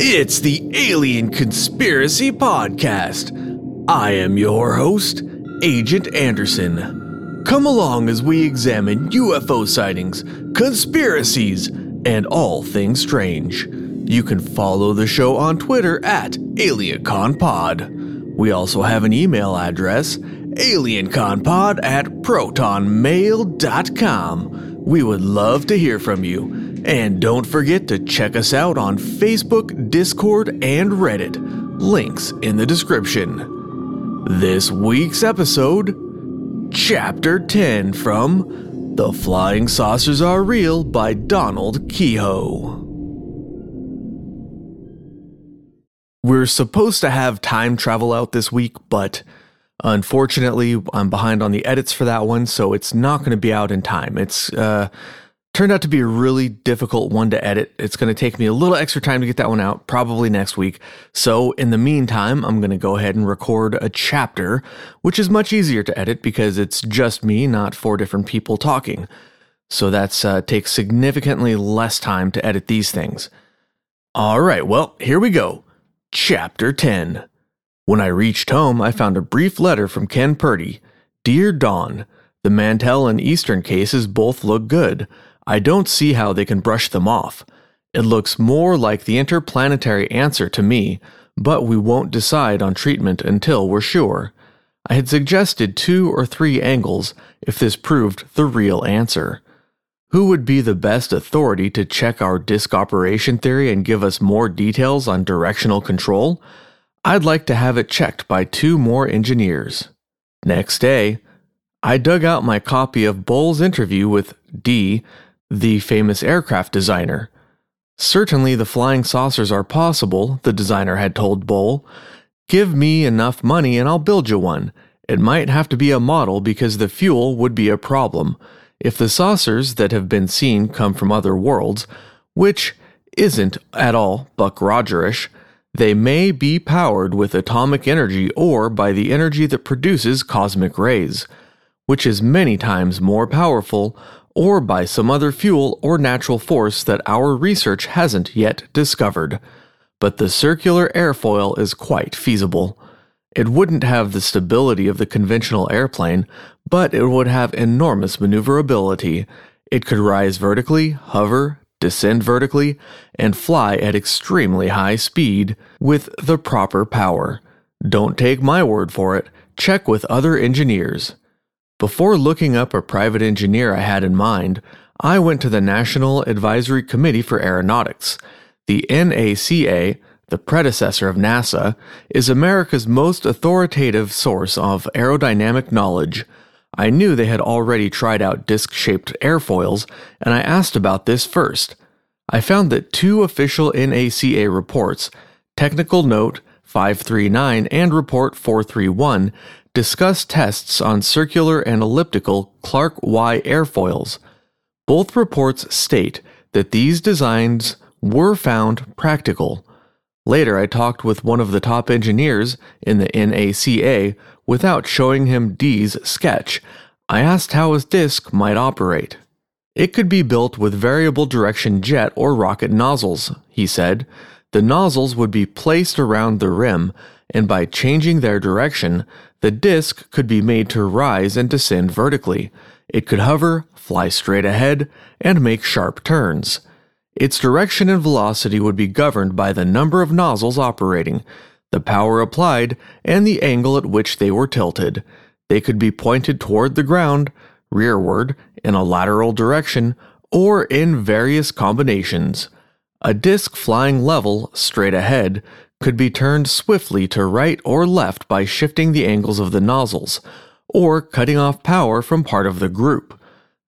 It's the Alien Conspiracy Podcast. I am your host, Agent Anderson. Come along as we examine UFO sightings, conspiracies, and all things strange. You can follow the show on Twitter at AlienConPod. We also have an email address, alienconpod at protonmail.com. We would love to hear from you. And don't forget to check us out on Facebook, Discord, and Reddit. Links in the description. This week's episode Chapter 10 from The Flying Saucers Are Real by Donald Keyhoe. We're supposed to have time travel out this week, but unfortunately, I'm behind on the edits for that one, so it's not going to be out in time. It's uh, turned out to be a really difficult one to edit. It's going to take me a little extra time to get that one out, probably next week. So, in the meantime, I'm going to go ahead and record a chapter, which is much easier to edit because it's just me, not four different people talking. So that's uh, takes significantly less time to edit these things. All right, well, here we go. Chapter 10. When I reached home, I found a brief letter from Ken Purdy. Dear Don, the Mantell and Eastern cases both look good. I don't see how they can brush them off. It looks more like the interplanetary answer to me, but we won't decide on treatment until we're sure. I had suggested two or three angles if this proved the real answer. Who would be the best authority to check our disk operation theory and give us more details on directional control? I'd like to have it checked by two more engineers. Next day, I dug out my copy of Bohl's interview with D, the famous aircraft designer. Certainly, the flying saucers are possible, the designer had told Bohl. Give me enough money and I'll build you one. It might have to be a model because the fuel would be a problem. If the saucers that have been seen come from other worlds, which isn't at all Buck Rogerish, they may be powered with atomic energy or by the energy that produces cosmic rays, which is many times more powerful, or by some other fuel or natural force that our research hasn't yet discovered. But the circular airfoil is quite feasible. It wouldn't have the stability of the conventional airplane, but it would have enormous maneuverability. It could rise vertically, hover, descend vertically, and fly at extremely high speed with the proper power. Don't take my word for it, check with other engineers. Before looking up a private engineer I had in mind, I went to the National Advisory Committee for Aeronautics. The NACA, the predecessor of NASA, is America's most authoritative source of aerodynamic knowledge. I knew they had already tried out disc shaped airfoils, and I asked about this first. I found that two official NACA reports, Technical Note 539 and Report 431, discuss tests on circular and elliptical Clark Y airfoils. Both reports state that these designs were found practical. Later, I talked with one of the top engineers in the NACA without showing him D's sketch. I asked how his disc might operate. It could be built with variable direction jet or rocket nozzles, he said. The nozzles would be placed around the rim, and by changing their direction, the disc could be made to rise and descend vertically. It could hover, fly straight ahead, and make sharp turns. Its direction and velocity would be governed by the number of nozzles operating, the power applied, and the angle at which they were tilted. They could be pointed toward the ground, rearward, in a lateral direction, or in various combinations. A disc flying level, straight ahead, could be turned swiftly to right or left by shifting the angles of the nozzles, or cutting off power from part of the group.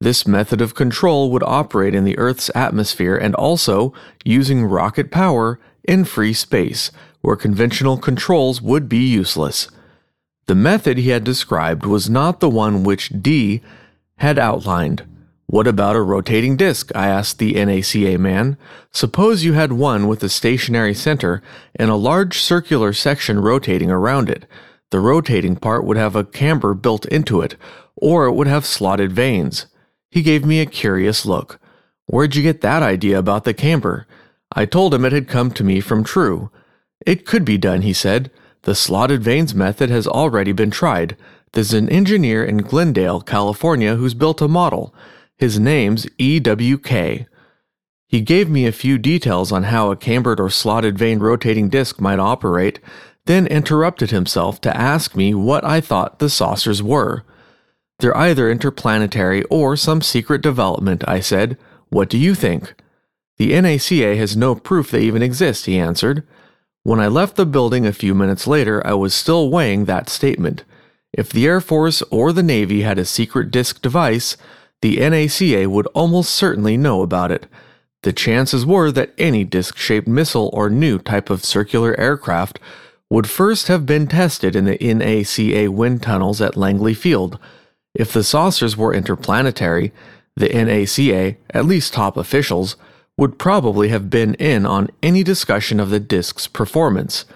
This method of control would operate in the Earth's atmosphere and also using rocket power in free space, where conventional controls would be useless. The method he had described was not the one which D had outlined. What about a rotating disc? I asked the NACA man. Suppose you had one with a stationary center and a large circular section rotating around it. The rotating part would have a camber built into it, or it would have slotted vanes. He gave me a curious look. Where'd you get that idea about the camber? I told him it had come to me from True. It could be done, he said. The slotted vanes method has already been tried. There's an engineer in Glendale, California, who's built a model. His name's EWK. He gave me a few details on how a cambered or slotted vane rotating disc might operate, then interrupted himself to ask me what I thought the saucers were. They're either interplanetary or some secret development, I said. What do you think? The NACA has no proof they even exist, he answered. When I left the building a few minutes later, I was still weighing that statement. If the Air Force or the Navy had a secret disk device, the NACA would almost certainly know about it. The chances were that any disc shaped missile or new type of circular aircraft would first have been tested in the NACA wind tunnels at Langley Field. If the saucers were interplanetary, the NACA, at least top officials, would probably have been in on any discussion of the disc's performance.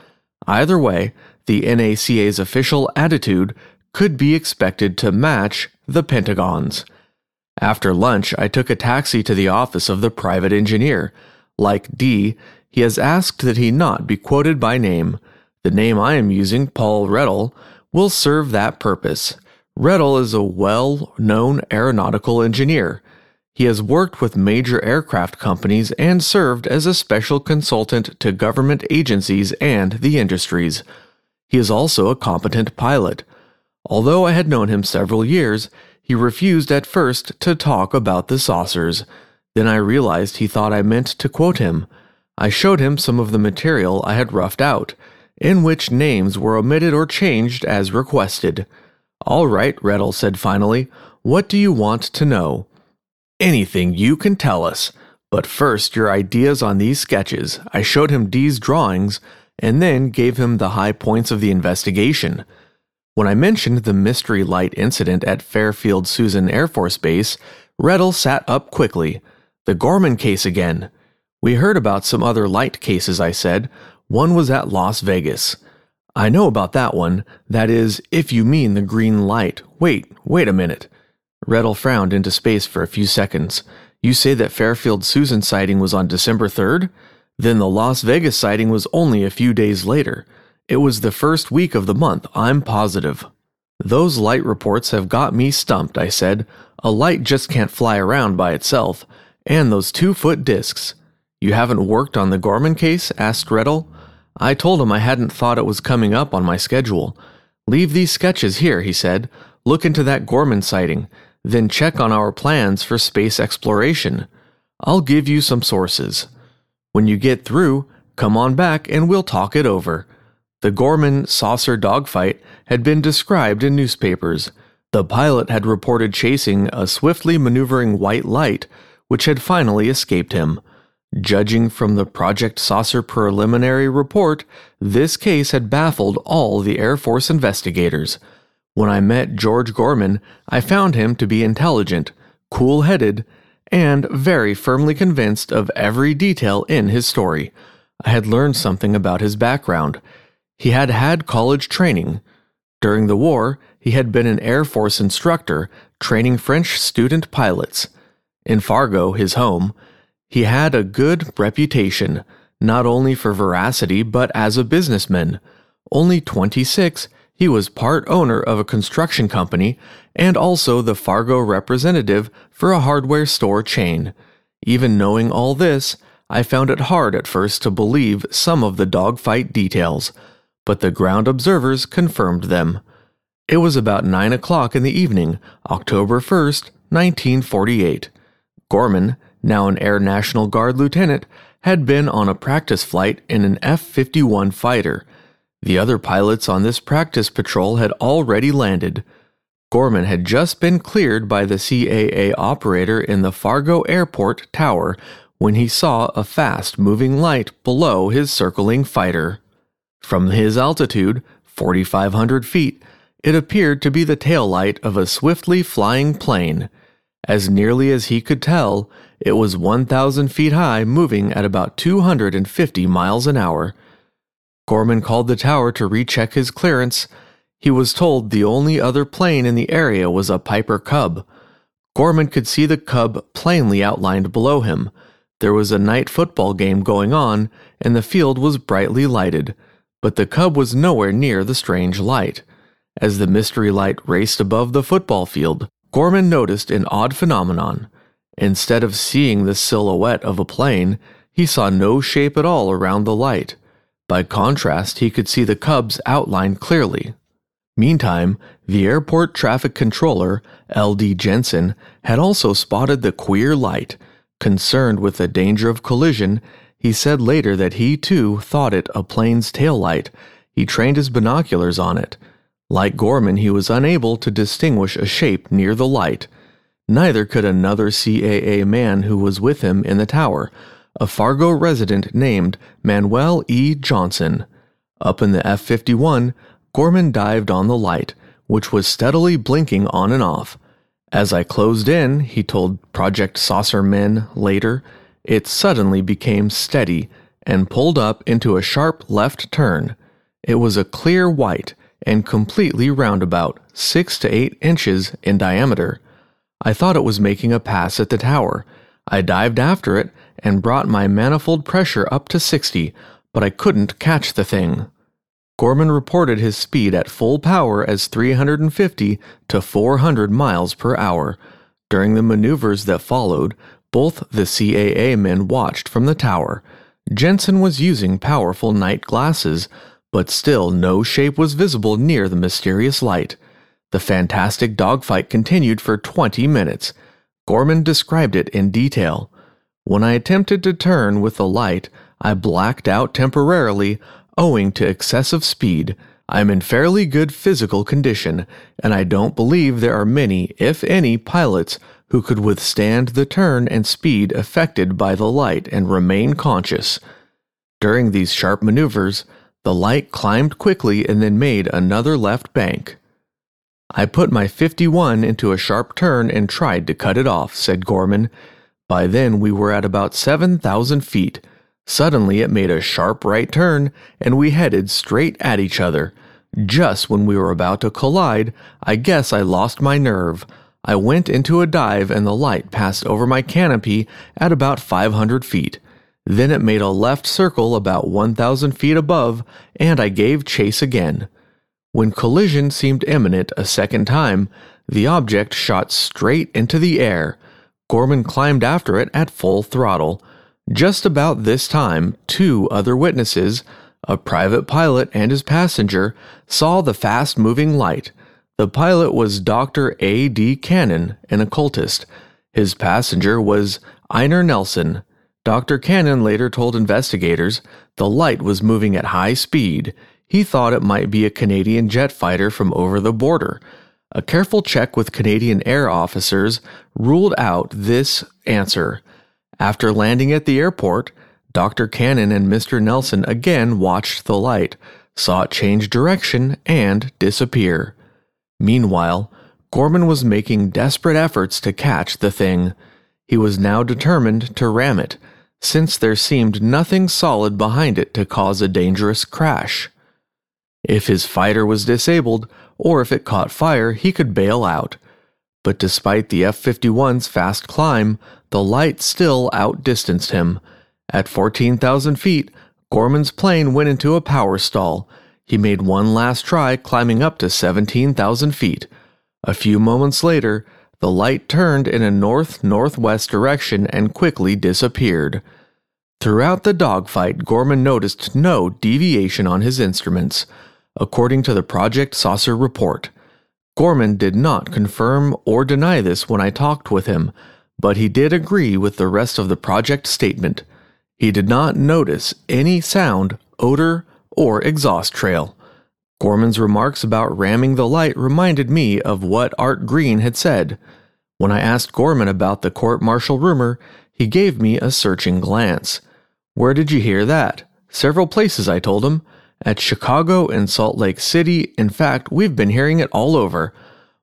Either way, the NACA's official attitude could be expected to match the Pentagon's. After lunch, I took a taxi to the office of the private engineer. Like D, he has asked that he not be quoted by name. The name I am using, Paul Rettel, will serve that purpose. Rettel is a well known aeronautical engineer. He has worked with major aircraft companies and served as a special consultant to government agencies and the industries. He is also a competent pilot. Although I had known him several years, he refused at first to talk about the saucers. Then I realized he thought I meant to quote him. I showed him some of the material I had roughed out, in which names were omitted or changed as requested. All right, Rettel said finally, what do you want to know? Anything you can tell us. But first, your ideas on these sketches. I showed him Dee's drawings and then gave him the high points of the investigation. When I mentioned the mystery light incident at Fairfield Suisun Air Force Base, Rettel sat up quickly. The Gorman case again. We heard about some other light cases, I said. One was at Las Vegas. I know about that one. That is, if you mean the green light. Wait, wait a minute. Rettel frowned into space for a few seconds. You say that Fairfield Suisun sighting was on December 3rd? Then the Las Vegas sighting was only a few days later. It was the first week of the month, I'm positive. Those light reports have got me stumped, I said. A light just can't fly around by itself. And those two foot discs. You haven't worked on the Gorman case? asked Rettel. I told him I hadn't thought it was coming up on my schedule. Leave these sketches here, he said. Look into that Gorman sighting. Then check on our plans for space exploration. I'll give you some sources. When you get through, come on back and we'll talk it over. The Gorman saucer dogfight had been described in newspapers. The pilot had reported chasing a swiftly maneuvering white light, which had finally escaped him. Judging from the Project Saucer preliminary report, this case had baffled all the Air Force investigators. When I met George Gorman, I found him to be intelligent, cool headed, and very firmly convinced of every detail in his story. I had learned something about his background. He had had college training. During the war, he had been an Air Force instructor training French student pilots. In Fargo, his home, he had a good reputation, not only for veracity but as a businessman. Only 26, he was part owner of a construction company and also the Fargo representative for a hardware store chain. Even knowing all this, I found it hard at first to believe some of the dogfight details, but the ground observers confirmed them. It was about 9 o'clock in the evening, October 1st, 1948. Gorman, now an Air National Guard lieutenant, had been on a practice flight in an F 51 fighter the other pilots on this practice patrol had already landed. Gorman had just been cleared by the CAA operator in the Fargo Airport tower when he saw a fast moving light below his circling fighter. From his altitude, 4,500 feet, it appeared to be the tail light of a swiftly flying plane. As nearly as he could tell, it was 1,000 feet high, moving at about 250 miles an hour. Gorman called the tower to recheck his clearance. He was told the only other plane in the area was a Piper Cub. Gorman could see the Cub plainly outlined below him. There was a night football game going on, and the field was brightly lighted, but the Cub was nowhere near the strange light. As the mystery light raced above the football field, Gorman noticed an odd phenomenon. Instead of seeing the silhouette of a plane, he saw no shape at all around the light. By contrast, he could see the Cub's outline clearly. Meantime, the airport traffic controller, L.D. Jensen, had also spotted the queer light. Concerned with the danger of collision, he said later that he too thought it a plane's tail light. He trained his binoculars on it. Like Gorman, he was unable to distinguish a shape near the light. Neither could another CAA man who was with him in the tower, a Fargo resident named Manuel E. Johnson. Up in the F 51, Gorman dived on the light, which was steadily blinking on and off. As I closed in, he told Project Saucer men later, it suddenly became steady and pulled up into a sharp left turn. It was a clear white and completely roundabout, six to eight inches in diameter. I thought it was making a pass at the tower. I dived after it and brought my manifold pressure up to 60, but I couldn't catch the thing. Gorman reported his speed at full power as 350 to 400 miles per hour. During the maneuvers that followed, both the CAA men watched from the tower. Jensen was using powerful night glasses, but still no shape was visible near the mysterious light. The fantastic dogfight continued for 20 minutes. Gorman described it in detail. When I attempted to turn with the light, I blacked out temporarily owing to excessive speed. I'm in fairly good physical condition, and I don't believe there are many, if any, pilots who could withstand the turn and speed affected by the light and remain conscious. During these sharp maneuvers, the light climbed quickly and then made another left bank. I put my 51 into a sharp turn and tried to cut it off, said Gorman, by then we were at about 7,000 feet. Suddenly it made a sharp right turn, and we headed straight at each other. Just when we were about to collide, I guess I lost my nerve. I went into a dive and the light passed over my canopy at about 500 feet. Then it made a left circle about 1,000 feet above, and I gave chase again. When collision seemed imminent a second time, the object shot straight into the air. Gorman climbed after it at full throttle. Just about this time, two other witnesses, a private pilot and his passenger, saw the fast moving light. The pilot was Dr. A. D. Cannon, an occultist. His passenger was Einar Nelson. Dr. Cannon later told investigators the light was moving at high speed. He thought it might be a Canadian jet fighter from over the border. A careful check with Canadian air officers ruled out this answer. After landing at the airport, Dr. Cannon and Mr. Nelson again watched the light, saw it change direction, and disappear. Meanwhile, Gorman was making desperate efforts to catch the thing. He was now determined to ram it, since there seemed nothing solid behind it to cause a dangerous crash. If his fighter was disabled, or if it caught fire, he could bail out. But despite the F 51's fast climb, the light still outdistanced him. At 14,000 feet, Gorman's plane went into a power stall. He made one last try climbing up to 17,000 feet. A few moments later, the light turned in a north northwest direction and quickly disappeared. Throughout the dogfight, Gorman noticed no deviation on his instruments according to the Project Saucer report. Gorman did not confirm or deny this when I talked with him, but he did agree with the rest of the project statement. He did not notice any sound, odor, or exhaust trail. Gorman's remarks about ramming the light reminded me of what Art Green had said. When I asked Gorman about the court martial rumor, he gave me a searching glance. Where did you hear that? Several places, I told him. At Chicago and Salt Lake City, in fact, we've been hearing it all over.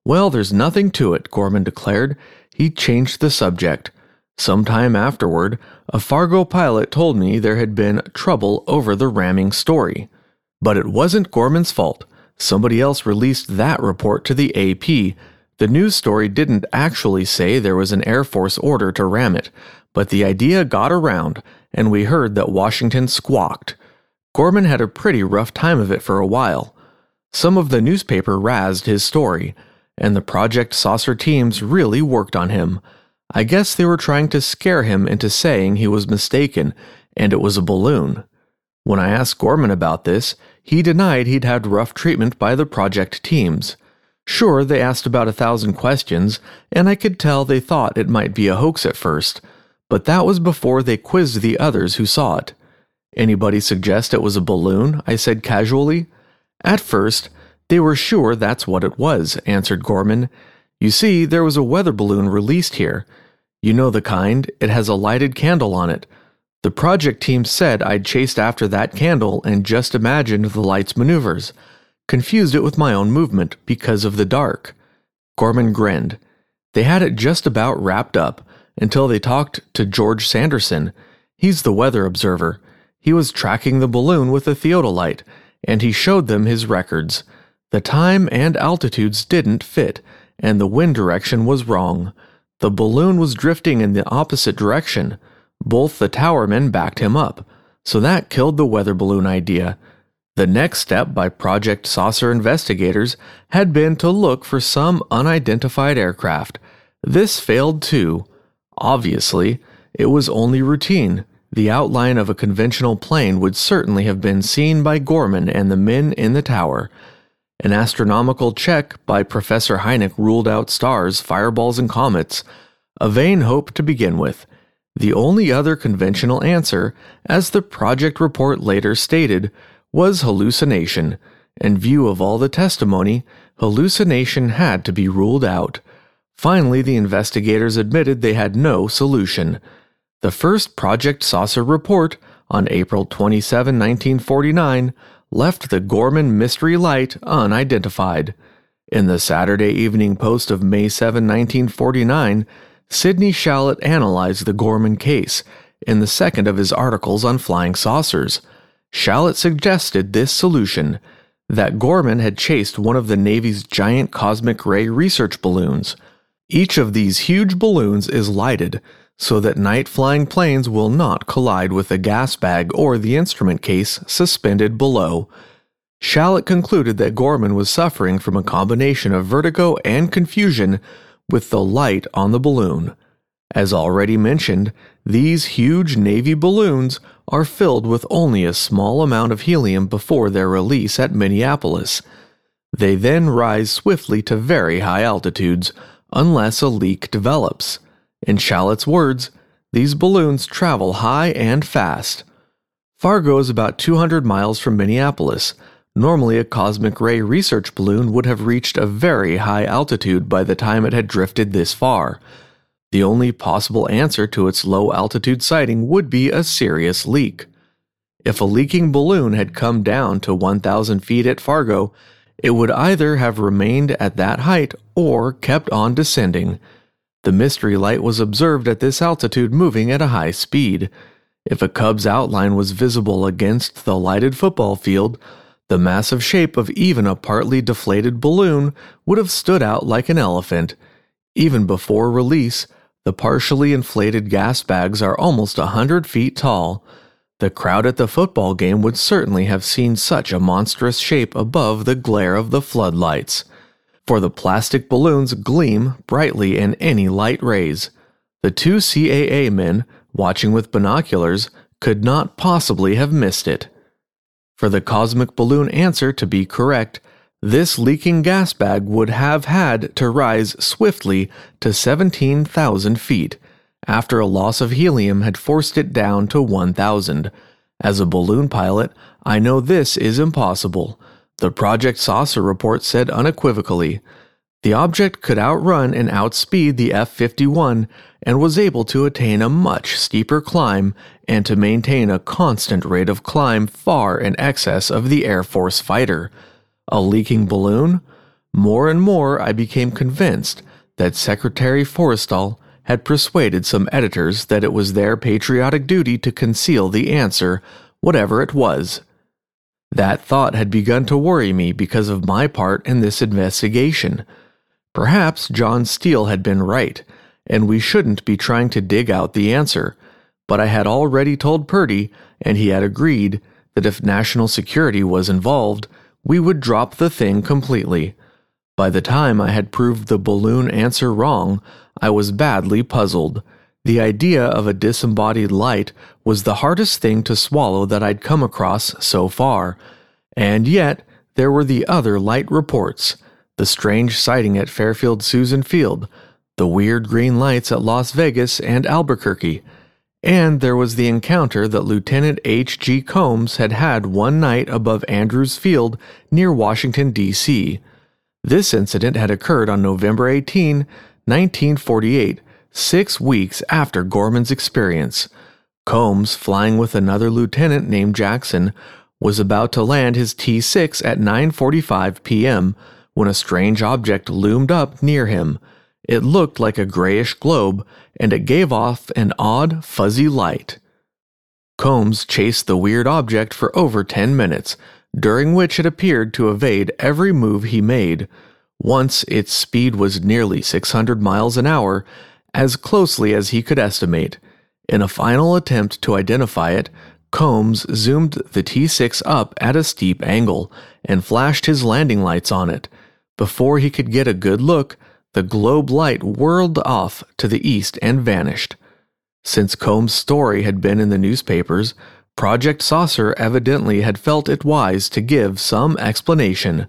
Well, there's nothing to it, Gorman declared. He changed the subject. Some time afterward, a Fargo pilot told me there had been trouble over the ramming story. But it wasn't Gorman's fault. Somebody else released that report to the AP. The news story didn't actually say there was an Air Force order to ram it, but the idea got around, and we heard that Washington squawked. Gorman had a pretty rough time of it for a while. Some of the newspaper razzed his story, and the Project Saucer teams really worked on him. I guess they were trying to scare him into saying he was mistaken and it was a balloon. When I asked Gorman about this, he denied he'd had rough treatment by the project teams. Sure, they asked about a thousand questions, and I could tell they thought it might be a hoax at first, but that was before they quizzed the others who saw it. Anybody suggest it was a balloon? I said casually. At first, they were sure that's what it was, answered Gorman. You see, there was a weather balloon released here. You know the kind, it has a lighted candle on it. The project team said I'd chased after that candle and just imagined the light's maneuvers, confused it with my own movement because of the dark. Gorman grinned. They had it just about wrapped up until they talked to George Sanderson. He's the weather observer. He was tracking the balloon with a theodolite, and he showed them his records. The time and altitudes didn't fit, and the wind direction was wrong. The balloon was drifting in the opposite direction. Both the towermen backed him up, so that killed the weather balloon idea. The next step by Project Saucer investigators had been to look for some unidentified aircraft. This failed too. Obviously, it was only routine. The outline of a conventional plane would certainly have been seen by Gorman and the men in the tower. An astronomical check by Professor Hynek ruled out stars, fireballs, and comets. A vain hope to begin with. The only other conventional answer, as the project report later stated, was hallucination. In view of all the testimony, hallucination had to be ruled out. Finally, the investigators admitted they had no solution. The first Project Saucer report, on April 27, 1949, left the Gorman mystery light unidentified. In the Saturday Evening Post of May 7, 1949, Sidney Shalett analyzed the Gorman case in the second of his articles on flying saucers. Shalett suggested this solution that Gorman had chased one of the Navy's giant cosmic ray research balloons. Each of these huge balloons is lighted so that night flying planes will not collide with the gas bag or the instrument case suspended below. Shalett concluded that Gorman was suffering from a combination of vertigo and confusion with the light on the balloon. As already mentioned, these huge Navy balloons are filled with only a small amount of helium before their release at Minneapolis. They then rise swiftly to very high altitudes unless a leak develops. In Shalett's words, these balloons travel high and fast. Fargo is about 200 miles from Minneapolis, Normally, a cosmic ray research balloon would have reached a very high altitude by the time it had drifted this far. The only possible answer to its low altitude sighting would be a serious leak. If a leaking balloon had come down to 1,000 feet at Fargo, it would either have remained at that height or kept on descending. The mystery light was observed at this altitude moving at a high speed. If a Cub's outline was visible against the lighted football field, the massive shape of even a partly deflated balloon would have stood out like an elephant. Even before release, the partially inflated gas bags are almost a hundred feet tall. The crowd at the football game would certainly have seen such a monstrous shape above the glare of the floodlights. For the plastic balloons gleam brightly in any light rays. The two CAA men, watching with binoculars, could not possibly have missed it. For the cosmic balloon answer to be correct, this leaking gas bag would have had to rise swiftly to 17,000 feet after a loss of helium had forced it down to 1,000. As a balloon pilot, I know this is impossible. The Project Saucer report said unequivocally. The object could outrun and outspeed the F 51 and was able to attain a much steeper climb and to maintain a constant rate of climb far in excess of the Air Force fighter. A leaking balloon? More and more I became convinced that Secretary Forrestal had persuaded some editors that it was their patriotic duty to conceal the answer, whatever it was. That thought had begun to worry me because of my part in this investigation. Perhaps John Steele had been right, and we shouldn't be trying to dig out the answer. But I had already told Purdy, and he had agreed, that if national security was involved, we would drop the thing completely. By the time I had proved the balloon answer wrong, I was badly puzzled. The idea of a disembodied light was the hardest thing to swallow that I'd come across so far. And yet, there were the other light reports the strange sighting at Fairfield Suisun Field, the weird green lights at Las Vegas and Albuquerque, and there was the encounter that Lieutenant H. G. Combs had had one night above Andrews Field near Washington, D.C. This incident had occurred on November 18, 1948, six weeks after Gorman's experience. Combs, flying with another lieutenant named Jackson, was about to land his T-6 at 9:45 p.m. when a strange object loomed up near him. It looked like a grayish globe, and it gave off an odd, fuzzy light. Combs chased the weird object for over 10 minutes, during which it appeared to evade every move he made. Once its speed was nearly 600 miles an hour, as closely as he could estimate. In a final attempt to identify it, Combs zoomed the T 6 up at a steep angle and flashed his landing lights on it. Before he could get a good look, the globe light whirled off to the east and vanished. Since Combs' story had been in the newspapers, Project Saucer evidently had felt it wise to give some explanation.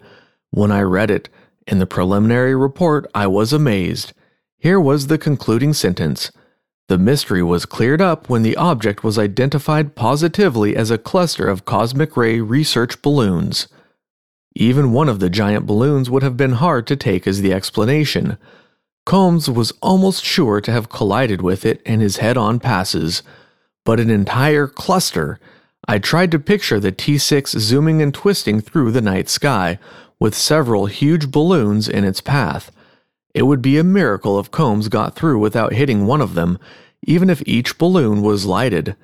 When I read it in the preliminary report, I was amazed. Here was the concluding sentence. The mystery was cleared up when the object was identified positively as a cluster of cosmic ray research balloons. Even one of the giant balloons would have been hard to take as the explanation. Combs was almost sure to have collided with it in his head on passes, but an entire cluster. I tried to picture the T 6 zooming and twisting through the night sky, with several huge balloons in its path. It would be a miracle if Combs got through without hitting one of them, even if each balloon was lighted.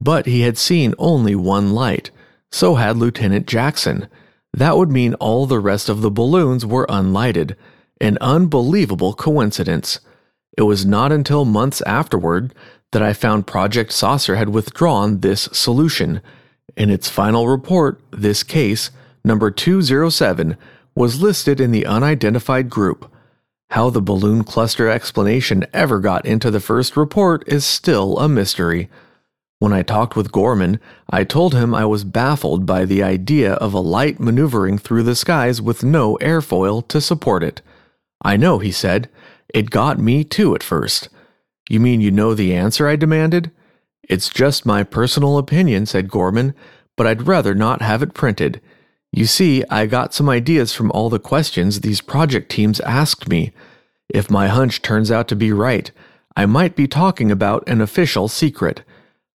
But he had seen only one light. So had Lieutenant Jackson. That would mean all the rest of the balloons were unlighted. An unbelievable coincidence. It was not until months afterward that I found Project Saucer had withdrawn this solution. In its final report, this case, number 207, was listed in the unidentified group. How the balloon cluster explanation ever got into the first report is still a mystery. When I talked with Gorman, I told him I was baffled by the idea of a light maneuvering through the skies with no airfoil to support it. I know, he said. It got me too at first. You mean you know the answer? I demanded. It's just my personal opinion, said Gorman, but I'd rather not have it printed. You see, I got some ideas from all the questions these project teams asked me. If my hunch turns out to be right, I might be talking about an official secret.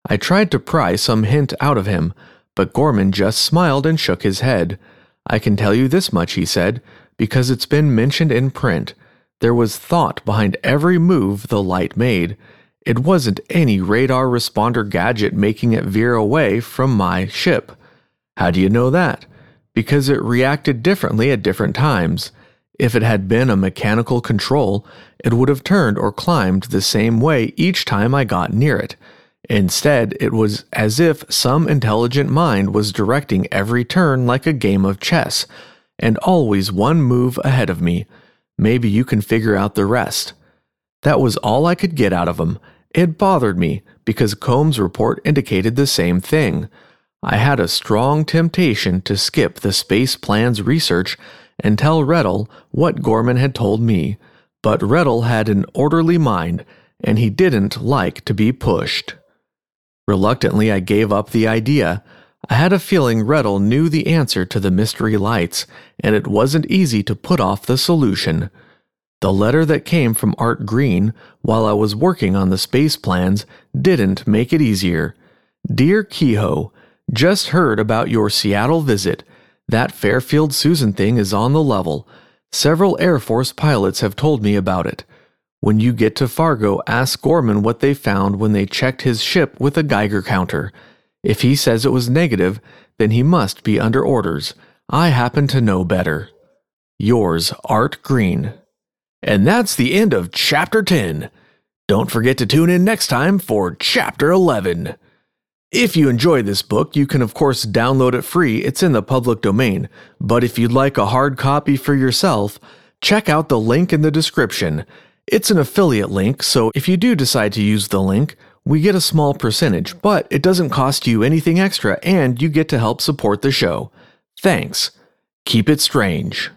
I tried to pry some hint out of him, but Gorman just smiled and shook his head. I can tell you this much, he said, because it's been mentioned in print. There was thought behind every move the light made. It wasn't any radar responder gadget making it veer away from my ship. How do you know that? because it reacted differently at different times. If it had been a mechanical control, it would have turned or climbed the same way each time I got near it. Instead, it was as if some intelligent mind was directing every turn like a game of chess, and always one move ahead of me. Maybe you can figure out the rest. That was all I could get out of him. It bothered me because Combs' report indicated the same thing. I had a strong temptation to skip the space plans research and tell Rettel what Gorman had told me, but Rettel had an orderly mind and he didn't like to be pushed. Reluctantly, I gave up the idea. I had a feeling Rettel knew the answer to the mystery lights, and it wasn't easy to put off the solution. The letter that came from Art Green while I was working on the space plans didn't make it easier. Dear Keyhoe, just heard about your Seattle visit. That Fairfield Suisun thing is on the level. Several Air Force pilots have told me about it. When you get to Fargo, ask Gorman what they found when they checked his ship with a Geiger counter. If he says it was negative, then he must be under orders. I happen to know better. Yours, Art Green. And that's the end of Chapter 10. Don't forget to tune in next time for Chapter 11. If you enjoy this book, you can of course download it free, it's in the public domain. But if you'd like a hard copy for yourself, check out the link in the description. It's an affiliate link, so if you do decide to use the link, we get a small percentage, but it doesn't cost you anything extra and you get to help support the show. Thanks. Keep it strange.